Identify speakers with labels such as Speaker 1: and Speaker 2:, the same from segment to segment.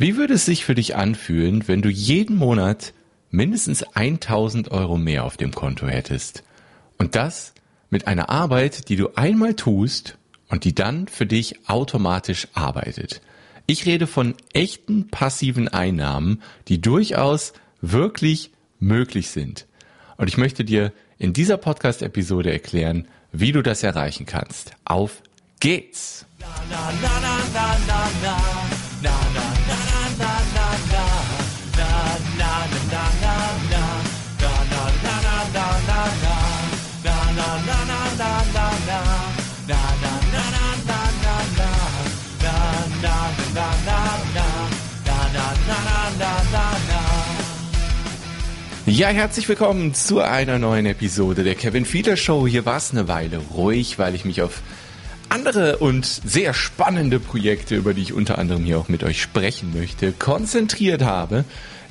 Speaker 1: Wie würde es sich für dich anfühlen, wenn du jeden Monat mindestens 1000 Euro mehr auf dem Konto hättest? Und das mit einer Arbeit, die du einmal tust und die dann für dich automatisch arbeitet. Ich rede von echten passiven Einnahmen, die durchaus wirklich möglich sind. Und ich möchte dir in dieser Podcast-Episode erklären, wie du das erreichen kannst. Auf geht's! Na, na, Ja, herzlich willkommen zu einer neuen Episode der Kevin Fiedler Show. Hier war es eine Weile ruhig, weil ich mich auf andere und sehr spannende Projekte, über die ich unter anderem hier auch mit euch sprechen möchte, konzentriert habe,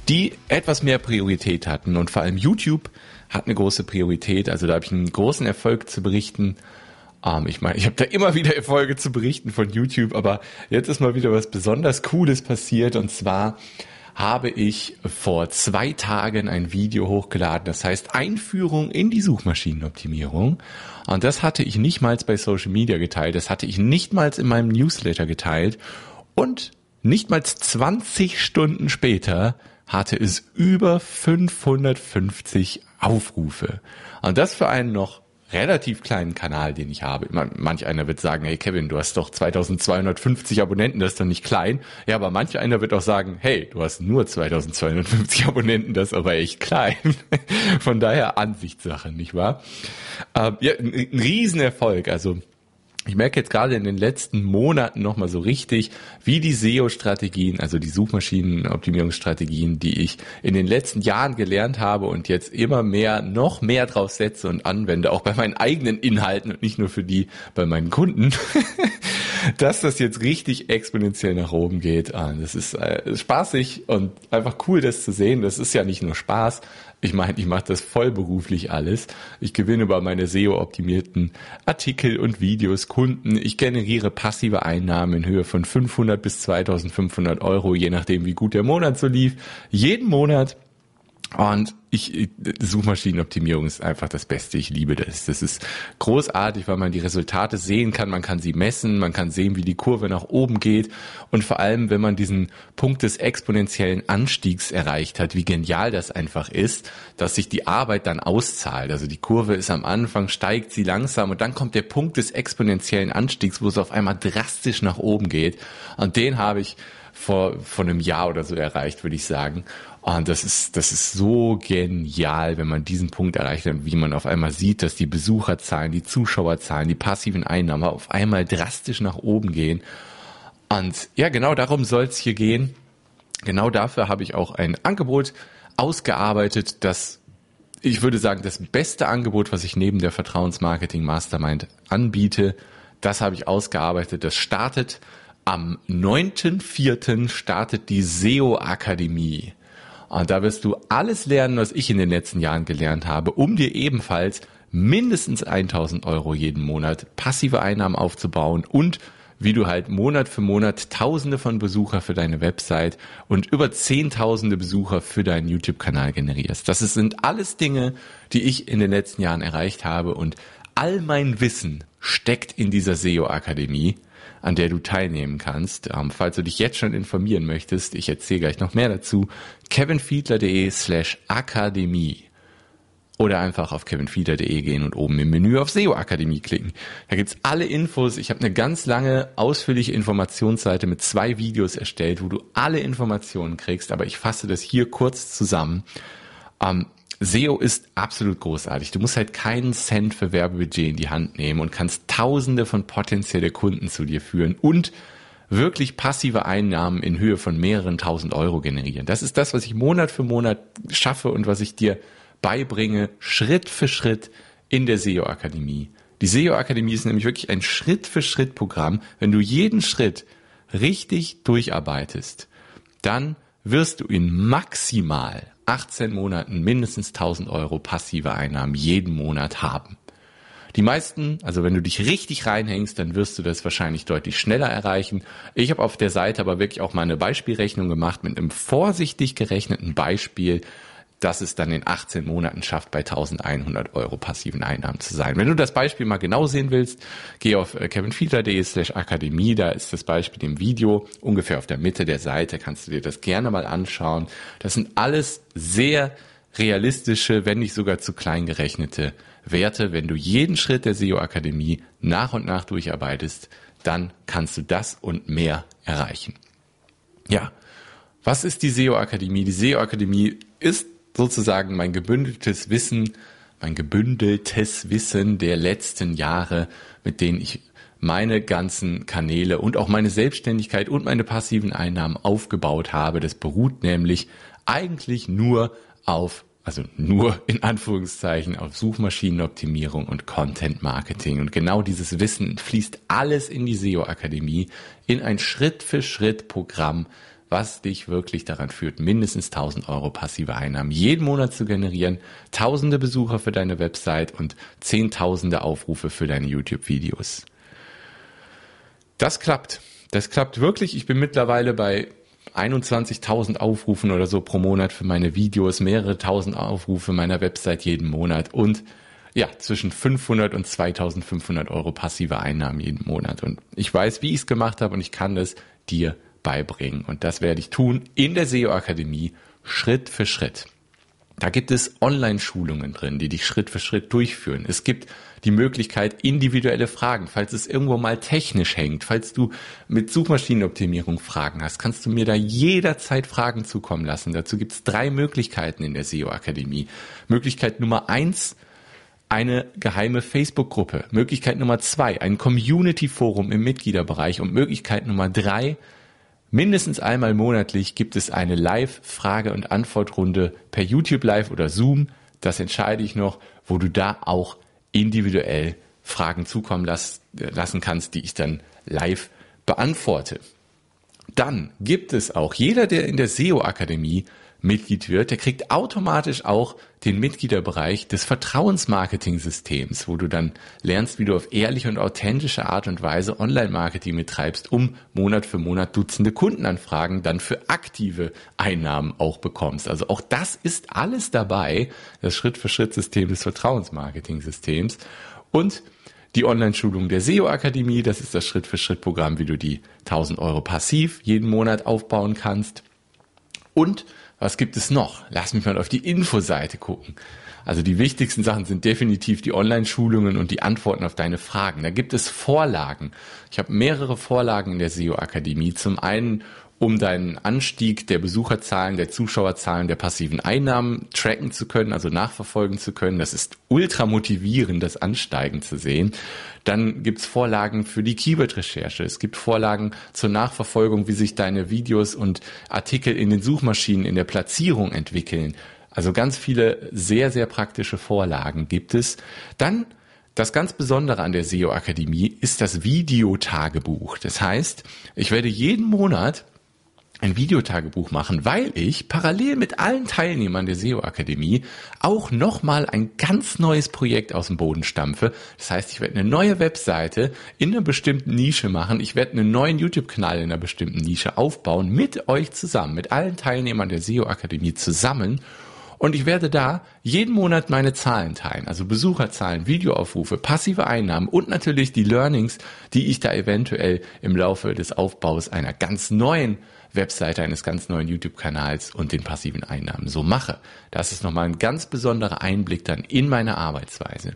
Speaker 1: die etwas mehr Priorität hatten. Und vor allem YouTube hat eine große Priorität. Also da habe ich einen großen Erfolg zu berichten. Ähm, ich meine, ich habe da immer wieder Erfolge zu berichten von YouTube, aber jetzt ist mal wieder was besonders Cooles passiert. Und zwar habe ich vor zwei Tagen ein Video hochgeladen, das heißt Einführung in die Suchmaschinenoptimierung. Und das hatte ich nicht mal bei Social Media geteilt, das hatte ich nicht mal in meinem Newsletter geteilt. Und nicht mal 20 Stunden später hatte es über 550 Aufrufe. Und das für einen noch relativ kleinen Kanal, den ich habe. Manch einer wird sagen, hey Kevin, du hast doch 2250 Abonnenten, das ist doch nicht klein. Ja, aber manch einer wird auch sagen, hey, du hast nur 2250 Abonnenten, das ist aber echt klein. Von daher Ansichtssache, nicht wahr? Ähm, ja, ein, ein Riesenerfolg. Also ich merke jetzt gerade in den letzten Monaten nochmal so richtig, wie die SEO-Strategien, also die Suchmaschinenoptimierungsstrategien, die ich in den letzten Jahren gelernt habe und jetzt immer mehr, noch mehr drauf setze und anwende, auch bei meinen eigenen Inhalten und nicht nur für die bei meinen Kunden, dass das jetzt richtig exponentiell nach oben geht. Ah, das ist äh, spaßig und einfach cool, das zu sehen. Das ist ja nicht nur Spaß, ich meine, ich mache das vollberuflich alles. Ich gewinne über meine SEO-optimierten Artikel und Videos Kunden. Ich generiere passive Einnahmen in Höhe von 500 bis 2500 Euro, je nachdem, wie gut der Monat so lief. Jeden Monat und ich, Suchmaschinenoptimierung ist einfach das Beste. Ich liebe das. Das ist großartig, weil man die Resultate sehen kann. Man kann sie messen. Man kann sehen, wie die Kurve nach oben geht. Und vor allem, wenn man diesen Punkt des exponentiellen Anstiegs erreicht hat, wie genial das einfach ist, dass sich die Arbeit dann auszahlt. Also die Kurve ist am Anfang, steigt sie langsam und dann kommt der Punkt des exponentiellen Anstiegs, wo es auf einmal drastisch nach oben geht. Und den habe ich vor, vor einem Jahr oder so erreicht, würde ich sagen. Und das ist, das ist so genial, wenn man diesen Punkt erreicht hat, wie man auf einmal sieht, dass die Besucherzahlen, die Zuschauerzahlen, die passiven Einnahmen auf einmal drastisch nach oben gehen. Und ja, genau darum soll es hier gehen. Genau dafür habe ich auch ein Angebot ausgearbeitet, das ich würde sagen, das beste Angebot, was ich neben der Vertrauensmarketing Mastermind anbiete, das habe ich ausgearbeitet. Das startet am 9.4. startet die SEO Akademie. Und da wirst du alles lernen, was ich in den letzten Jahren gelernt habe, um dir ebenfalls mindestens 1000 Euro jeden Monat passive Einnahmen aufzubauen und wie du halt Monat für Monat Tausende von Besucher für deine Website und über Zehntausende Besucher für deinen YouTube-Kanal generierst. Das sind alles Dinge, die ich in den letzten Jahren erreicht habe und all mein Wissen steckt in dieser SEO-Akademie an der du teilnehmen kannst. Ähm, falls du dich jetzt schon informieren möchtest, ich erzähle gleich noch mehr dazu, kevinfiedler.de slash akademie oder einfach auf kevinfiedler.de gehen und oben im Menü auf SEO Akademie klicken. Da gibt's alle Infos. Ich habe eine ganz lange, ausführliche Informationsseite mit zwei Videos erstellt, wo du alle Informationen kriegst, aber ich fasse das hier kurz zusammen. Ähm, SEO ist absolut großartig. Du musst halt keinen Cent für Werbebudget in die Hand nehmen und kannst tausende von potenzielle Kunden zu dir führen und wirklich passive Einnahmen in Höhe von mehreren tausend Euro generieren. Das ist das, was ich Monat für Monat schaffe und was ich dir beibringe, Schritt für Schritt in der SEO-Akademie. Die SEO-Akademie ist nämlich wirklich ein Schritt für Schritt Programm. Wenn du jeden Schritt richtig durcharbeitest, dann wirst du in maximal 18 Monaten mindestens 1000 Euro passive Einnahmen jeden Monat haben. Die meisten, also wenn du dich richtig reinhängst, dann wirst du das wahrscheinlich deutlich schneller erreichen. Ich habe auf der Seite aber wirklich auch mal eine Beispielrechnung gemacht mit einem vorsichtig gerechneten Beispiel, dass es dann in 18 Monaten schafft, bei 1100 Euro passiven Einnahmen zu sein. Wenn du das Beispiel mal genau sehen willst, geh auf äh, kevinfiedler.de slash akademie, da ist das Beispiel im Video, ungefähr auf der Mitte der Seite, kannst du dir das gerne mal anschauen. Das sind alles sehr realistische, wenn nicht sogar zu klein gerechnete Werte. Wenn du jeden Schritt der SEO Akademie nach und nach durcharbeitest, dann kannst du das und mehr erreichen. Ja. Was ist die SEO Akademie? Die SEO Akademie ist sozusagen mein gebündeltes Wissen, mein gebündeltes Wissen der letzten Jahre, mit denen ich meine ganzen Kanäle und auch meine Selbstständigkeit und meine passiven Einnahmen aufgebaut habe. Das beruht nämlich eigentlich nur auf, also nur in Anführungszeichen auf Suchmaschinenoptimierung und Content Marketing. Und genau dieses Wissen fließt alles in die SEO Akademie in ein Schritt für Schritt Programm, was dich wirklich daran führt, mindestens 1000 Euro passive Einnahmen jeden Monat zu generieren, tausende Besucher für deine Website und zehntausende Aufrufe für deine YouTube-Videos. Das klappt. Das klappt wirklich. Ich bin mittlerweile bei 21.000 Aufrufen oder so pro Monat für meine Videos, mehrere tausend Aufrufe meiner Website jeden Monat und ja, zwischen 500 und 2500 Euro passive Einnahmen jeden Monat. Und ich weiß, wie ich es gemacht habe und ich kann das dir beibringen. Und das werde ich tun in der SEO Akademie Schritt für Schritt. Da gibt es Online-Schulungen drin, die dich Schritt für Schritt durchführen. Es gibt die Möglichkeit, individuelle Fragen, falls es irgendwo mal technisch hängt, falls du mit Suchmaschinenoptimierung Fragen hast, kannst du mir da jederzeit Fragen zukommen lassen. Dazu gibt es drei Möglichkeiten in der SEO-Akademie. Möglichkeit Nummer eins, eine geheime Facebook-Gruppe. Möglichkeit Nummer zwei, ein Community-Forum im Mitgliederbereich. Und Möglichkeit Nummer drei, Mindestens einmal monatlich gibt es eine Live-Frage- und Antwortrunde per YouTube Live oder Zoom. Das entscheide ich noch, wo du da auch individuell Fragen zukommen lassen kannst, die ich dann live beantworte. Dann gibt es auch jeder, der in der SEO Akademie Mitglied wird, der kriegt automatisch auch den Mitgliederbereich des Vertrauensmarketing-Systems, wo du dann lernst, wie du auf ehrliche und authentische Art und Weise Online-Marketing betreibst, um Monat für Monat Dutzende Kundenanfragen dann für aktive Einnahmen auch bekommst. Also auch das ist alles dabei, das Schritt-für-Schritt-System des Vertrauensmarketing-Systems und die Online-Schulung der SEO-Akademie, das ist das Schritt-für-Schritt-Programm, wie du die 1000 Euro passiv jeden Monat aufbauen kannst. Und was gibt es noch? Lass mich mal auf die Infoseite gucken. Also die wichtigsten Sachen sind definitiv die Online-Schulungen und die Antworten auf deine Fragen. Da gibt es Vorlagen. Ich habe mehrere Vorlagen in der SEO-Akademie. Zum einen um deinen Anstieg der Besucherzahlen, der Zuschauerzahlen, der passiven Einnahmen tracken zu können, also nachverfolgen zu können. Das ist ultra motivierend, das Ansteigen zu sehen. Dann gibt's Vorlagen für die Keyword-Recherche. Es gibt Vorlagen zur Nachverfolgung, wie sich deine Videos und Artikel in den Suchmaschinen in der Platzierung entwickeln. Also ganz viele sehr, sehr praktische Vorlagen gibt es. Dann das ganz Besondere an der SEO Akademie ist das Videotagebuch. Das heißt, ich werde jeden Monat ein Videotagebuch machen, weil ich parallel mit allen Teilnehmern der SEO Akademie auch nochmal ein ganz neues Projekt aus dem Boden stampfe. Das heißt, ich werde eine neue Webseite in einer bestimmten Nische machen. Ich werde einen neuen YouTube-Kanal in einer bestimmten Nische aufbauen mit euch zusammen, mit allen Teilnehmern der SEO Akademie zusammen. Und ich werde da jeden Monat meine Zahlen teilen, also Besucherzahlen, Videoaufrufe, passive Einnahmen und natürlich die Learnings, die ich da eventuell im Laufe des Aufbaus einer ganz neuen Webseite eines ganz neuen YouTube-Kanals und den passiven Einnahmen so mache. Das ist nochmal ein ganz besonderer Einblick dann in meine Arbeitsweise.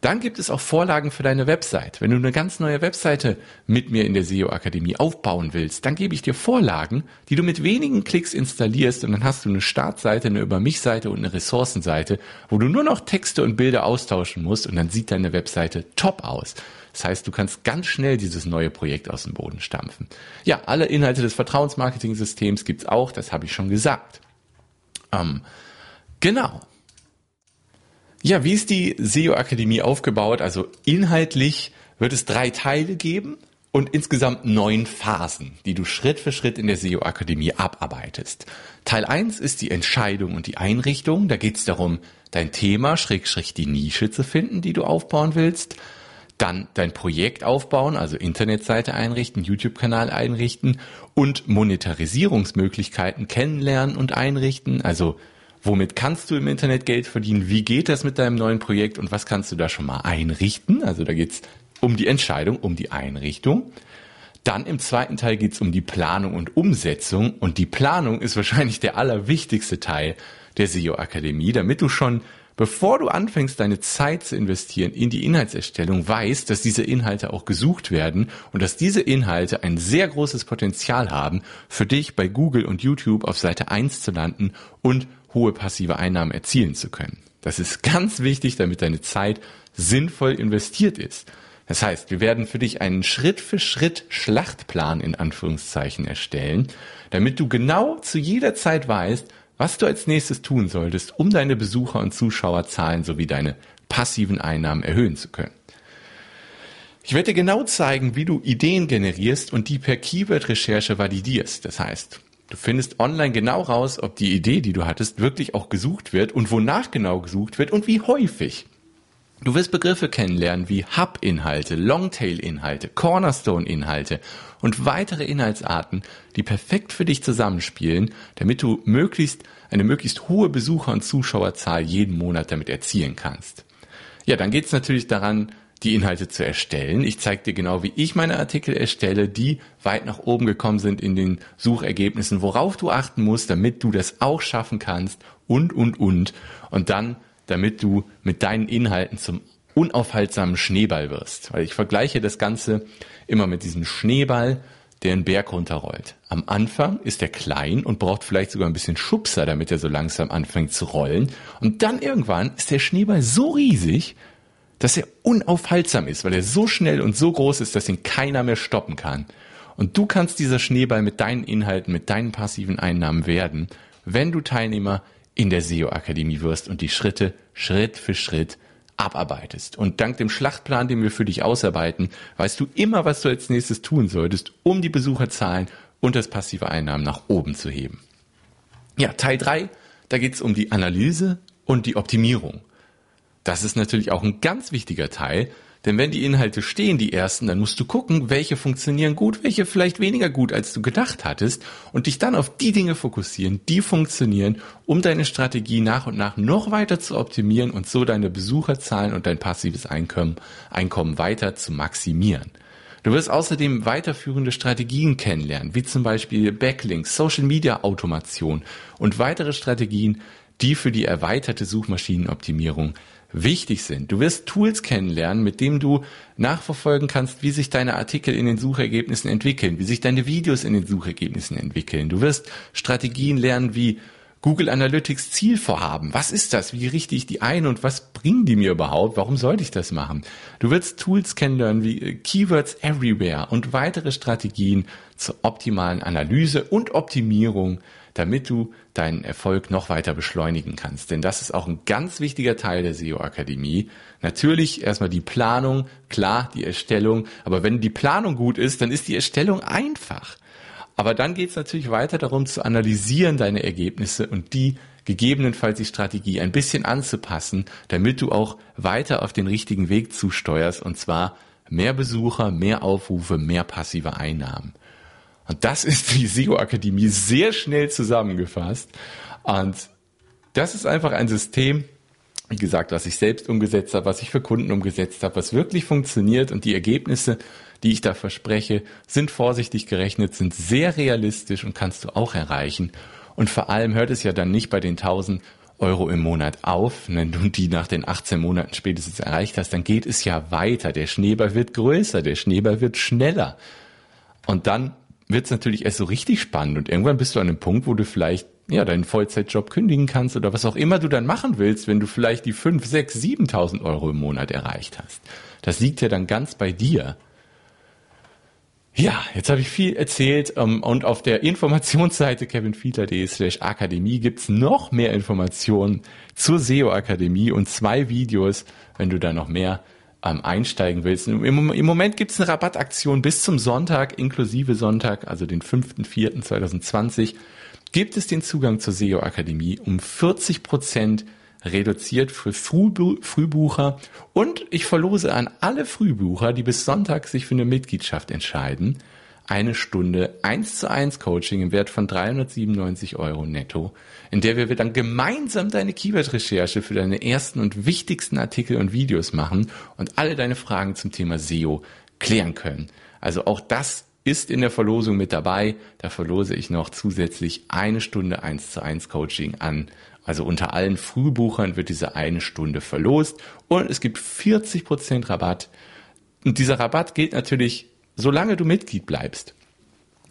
Speaker 1: Dann gibt es auch Vorlagen für deine Website. Wenn du eine ganz neue Webseite mit mir in der SEO Akademie aufbauen willst, dann gebe ich dir Vorlagen, die du mit wenigen Klicks installierst und dann hast du eine Startseite, eine Über mich Seite und eine Ressourcenseite, wo du nur noch Texte und Bilder austauschen musst und dann sieht deine Webseite top aus. Das heißt, du kannst ganz schnell dieses neue Projekt aus dem Boden stampfen. Ja, alle Inhalte des Vertrauensmarketing-Systems gibt's auch, das habe ich schon gesagt. Ähm, genau. Ja, wie ist die SEO-Akademie aufgebaut? Also inhaltlich wird es drei Teile geben und insgesamt neun Phasen, die du Schritt für Schritt in der SEO Akademie abarbeitest. Teil 1 ist die Entscheidung und die Einrichtung. Da geht es darum, dein Thema, Schrägstrich die Nische zu finden, die du aufbauen willst. Dann dein Projekt aufbauen, also Internetseite einrichten, YouTube-Kanal einrichten und Monetarisierungsmöglichkeiten kennenlernen und einrichten. Also womit kannst du im Internet Geld verdienen? Wie geht das mit deinem neuen Projekt und was kannst du da schon mal einrichten? Also da geht's um die Entscheidung, um die Einrichtung. Dann im zweiten Teil geht es um die Planung und Umsetzung. Und die Planung ist wahrscheinlich der allerwichtigste Teil der SEO Akademie, damit du schon, bevor du anfängst, deine Zeit zu investieren in die Inhaltserstellung, weißt, dass diese Inhalte auch gesucht werden und dass diese Inhalte ein sehr großes Potenzial haben, für dich bei Google und YouTube auf Seite 1 zu landen und hohe passive Einnahmen erzielen zu können. Das ist ganz wichtig, damit deine Zeit sinnvoll investiert ist. Das heißt, wir werden für dich einen Schritt für Schritt Schlachtplan in Anführungszeichen erstellen, damit du genau zu jeder Zeit weißt, was du als nächstes tun solltest, um deine Besucher- und Zuschauerzahlen sowie deine passiven Einnahmen erhöhen zu können. Ich werde dir genau zeigen, wie du Ideen generierst und die per Keyword-Recherche validierst. Das heißt, du findest online genau raus, ob die Idee, die du hattest, wirklich auch gesucht wird und wonach genau gesucht wird und wie häufig. Du wirst Begriffe kennenlernen wie Hub-Inhalte, Longtail-Inhalte, Cornerstone-Inhalte und weitere Inhaltsarten, die perfekt für dich zusammenspielen, damit du möglichst eine möglichst hohe Besucher- und Zuschauerzahl jeden Monat damit erzielen kannst. Ja, dann geht es natürlich daran, die Inhalte zu erstellen. Ich zeige dir genau, wie ich meine Artikel erstelle, die weit nach oben gekommen sind in den Suchergebnissen, worauf du achten musst, damit du das auch schaffen kannst und, und, und. Und dann damit du mit deinen Inhalten zum unaufhaltsamen Schneeball wirst. Weil ich vergleiche das Ganze immer mit diesem Schneeball, der einen Berg runterrollt. Am Anfang ist er klein und braucht vielleicht sogar ein bisschen Schubser, damit er so langsam anfängt zu rollen. Und dann irgendwann ist der Schneeball so riesig, dass er unaufhaltsam ist, weil er so schnell und so groß ist, dass ihn keiner mehr stoppen kann. Und du kannst dieser Schneeball mit deinen Inhalten, mit deinen passiven Einnahmen werden, wenn du Teilnehmer in der SEO-Akademie wirst und die Schritte Schritt für Schritt abarbeitest. Und dank dem Schlachtplan, den wir für dich ausarbeiten, weißt du immer, was du als nächstes tun solltest, um die Besucherzahlen und das passive Einnahmen nach oben zu heben. Ja, Teil drei, da geht es um die Analyse und die Optimierung. Das ist natürlich auch ein ganz wichtiger Teil, denn wenn die Inhalte stehen, die ersten, dann musst du gucken, welche funktionieren gut, welche vielleicht weniger gut, als du gedacht hattest und dich dann auf die Dinge fokussieren, die funktionieren, um deine Strategie nach und nach noch weiter zu optimieren und so deine Besucherzahlen und dein passives Einkommen, Einkommen weiter zu maximieren. Du wirst außerdem weiterführende Strategien kennenlernen, wie zum Beispiel Backlinks, Social Media Automation und weitere Strategien, die für die erweiterte Suchmaschinenoptimierung wichtig sind. Du wirst Tools kennenlernen, mit denen du nachverfolgen kannst, wie sich deine Artikel in den Suchergebnissen entwickeln, wie sich deine Videos in den Suchergebnissen entwickeln. Du wirst Strategien lernen wie Google Analytics Zielvorhaben. Was ist das? Wie richte ich die ein und was bringen die mir überhaupt? Warum sollte ich das machen? Du wirst Tools kennenlernen wie äh, Keywords Everywhere und weitere Strategien zur optimalen Analyse und Optimierung damit du deinen Erfolg noch weiter beschleunigen kannst. Denn das ist auch ein ganz wichtiger Teil der SEO Akademie. Natürlich erstmal die Planung, klar, die Erstellung, aber wenn die Planung gut ist, dann ist die Erstellung einfach. Aber dann geht es natürlich weiter darum zu analysieren deine Ergebnisse und die gegebenenfalls die Strategie ein bisschen anzupassen, damit du auch weiter auf den richtigen Weg zusteuerst und zwar mehr Besucher, mehr Aufrufe, mehr passive Einnahmen. Und das ist die SEO-Akademie sehr schnell zusammengefasst. Und das ist einfach ein System, wie gesagt, was ich selbst umgesetzt habe, was ich für Kunden umgesetzt habe, was wirklich funktioniert und die Ergebnisse, die ich da verspreche, sind vorsichtig gerechnet, sind sehr realistisch und kannst du auch erreichen. Und vor allem hört es ja dann nicht bei den 1000 Euro im Monat auf. Wenn du die nach den 18 Monaten spätestens erreicht hast, dann geht es ja weiter. Der Schneeball wird größer, der Schneeball wird schneller. Und dann wird es natürlich erst so richtig spannend und irgendwann bist du an einem Punkt, wo du vielleicht ja deinen Vollzeitjob kündigen kannst oder was auch immer du dann machen willst, wenn du vielleicht die 5, 6, 7.000 Euro im Monat erreicht hast. Das liegt ja dann ganz bei dir. Ja, jetzt habe ich viel erzählt ähm, und auf der Informationsseite kevinfiedler.de slash akademie gibt's noch mehr Informationen zur SEO Akademie und zwei Videos, wenn du da noch mehr einsteigen willst. Im, im Moment gibt es eine Rabattaktion bis zum Sonntag, inklusive Sonntag, also den 5.4.2020, gibt es den Zugang zur SEO Akademie um 40 Prozent reduziert für Frühbu Frühbucher? Und ich verlose an alle Frühbucher, die bis Sonntag sich für eine Mitgliedschaft entscheiden, eine Stunde 1 zu 1 Coaching im Wert von 397 Euro netto, in der wir dann gemeinsam deine Keyword-Recherche für deine ersten und wichtigsten Artikel und Videos machen und alle deine Fragen zum Thema SEO klären können. Also auch das ist in der Verlosung mit dabei. Da verlose ich noch zusätzlich eine Stunde 1 zu 1 Coaching an. Also unter allen Frühbuchern wird diese eine Stunde verlost und es gibt 40 Prozent Rabatt. Und dieser Rabatt gilt natürlich solange du Mitglied bleibst.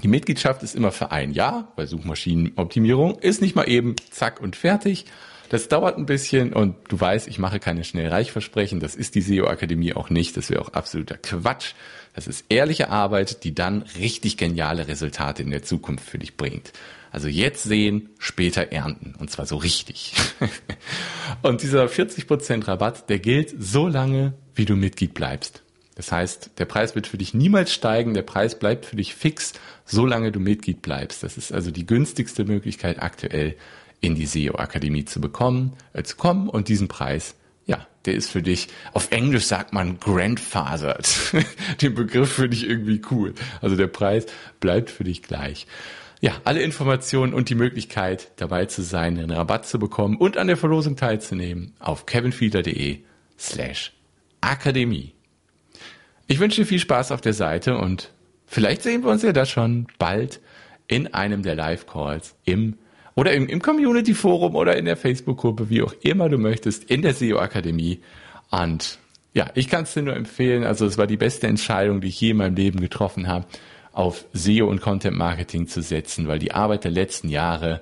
Speaker 1: Die Mitgliedschaft ist immer für ein Jahr, weil Suchmaschinenoptimierung ist nicht mal eben zack und fertig. Das dauert ein bisschen und du weißt, ich mache keine schnell Reichversprechen. Das ist die SEO Akademie auch nicht. Das wäre auch absoluter Quatsch. Das ist ehrliche Arbeit, die dann richtig geniale Resultate in der Zukunft für dich bringt. Also jetzt sehen, später ernten. Und zwar so richtig. und dieser 40% Rabatt, der gilt so lange, wie du Mitglied bleibst. Das heißt, der Preis wird für dich niemals steigen, der Preis bleibt für dich fix, solange du Mitglied bleibst. Das ist also die günstigste Möglichkeit aktuell in die SEO Akademie zu bekommen, äh, zu kommen und diesen Preis, ja, der ist für dich, auf Englisch sagt man grandfathered. Den Begriff finde ich irgendwie cool. Also der Preis bleibt für dich gleich. Ja, alle Informationen und die Möglichkeit dabei zu sein, einen Rabatt zu bekommen und an der Verlosung teilzunehmen auf kevinfiedler.de slash Akademie. Ich wünsche dir viel Spaß auf der Seite und vielleicht sehen wir uns ja da schon bald in einem der Live-Calls im oder im, im Community-Forum oder in der Facebook-Gruppe, wie auch immer du möchtest, in der SEO-Akademie. Und ja, ich kann es dir nur empfehlen. Also es war die beste Entscheidung, die ich je in meinem Leben getroffen habe, auf SEO und Content Marketing zu setzen, weil die Arbeit der letzten Jahre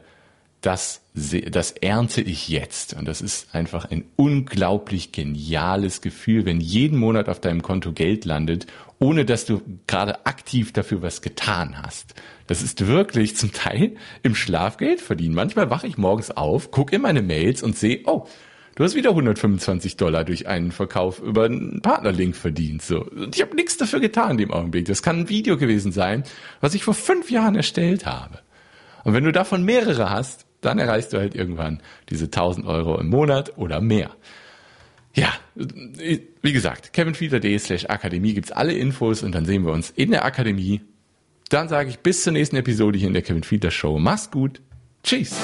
Speaker 1: das, das ernte ich jetzt. Und das ist einfach ein unglaublich geniales Gefühl, wenn jeden Monat auf deinem Konto Geld landet, ohne dass du gerade aktiv dafür was getan hast. Das ist wirklich zum Teil im Schlaf Geld verdienen. Manchmal wache ich morgens auf, gucke in meine Mails und sehe, oh, du hast wieder 125 Dollar durch einen Verkauf über einen Partnerlink verdient. So. Und ich habe nichts dafür getan in dem Augenblick. Das kann ein Video gewesen sein, was ich vor fünf Jahren erstellt habe. Und wenn du davon mehrere hast, dann erreichst du halt irgendwann diese 1000 Euro im Monat oder mehr. Ja, wie gesagt, kevinfiedler.de slash Akademie gibt's alle Infos und dann sehen wir uns in der Akademie. Dann sage ich bis zur nächsten Episode hier in der Kevin Fiedler Show. Mach's gut. Tschüss.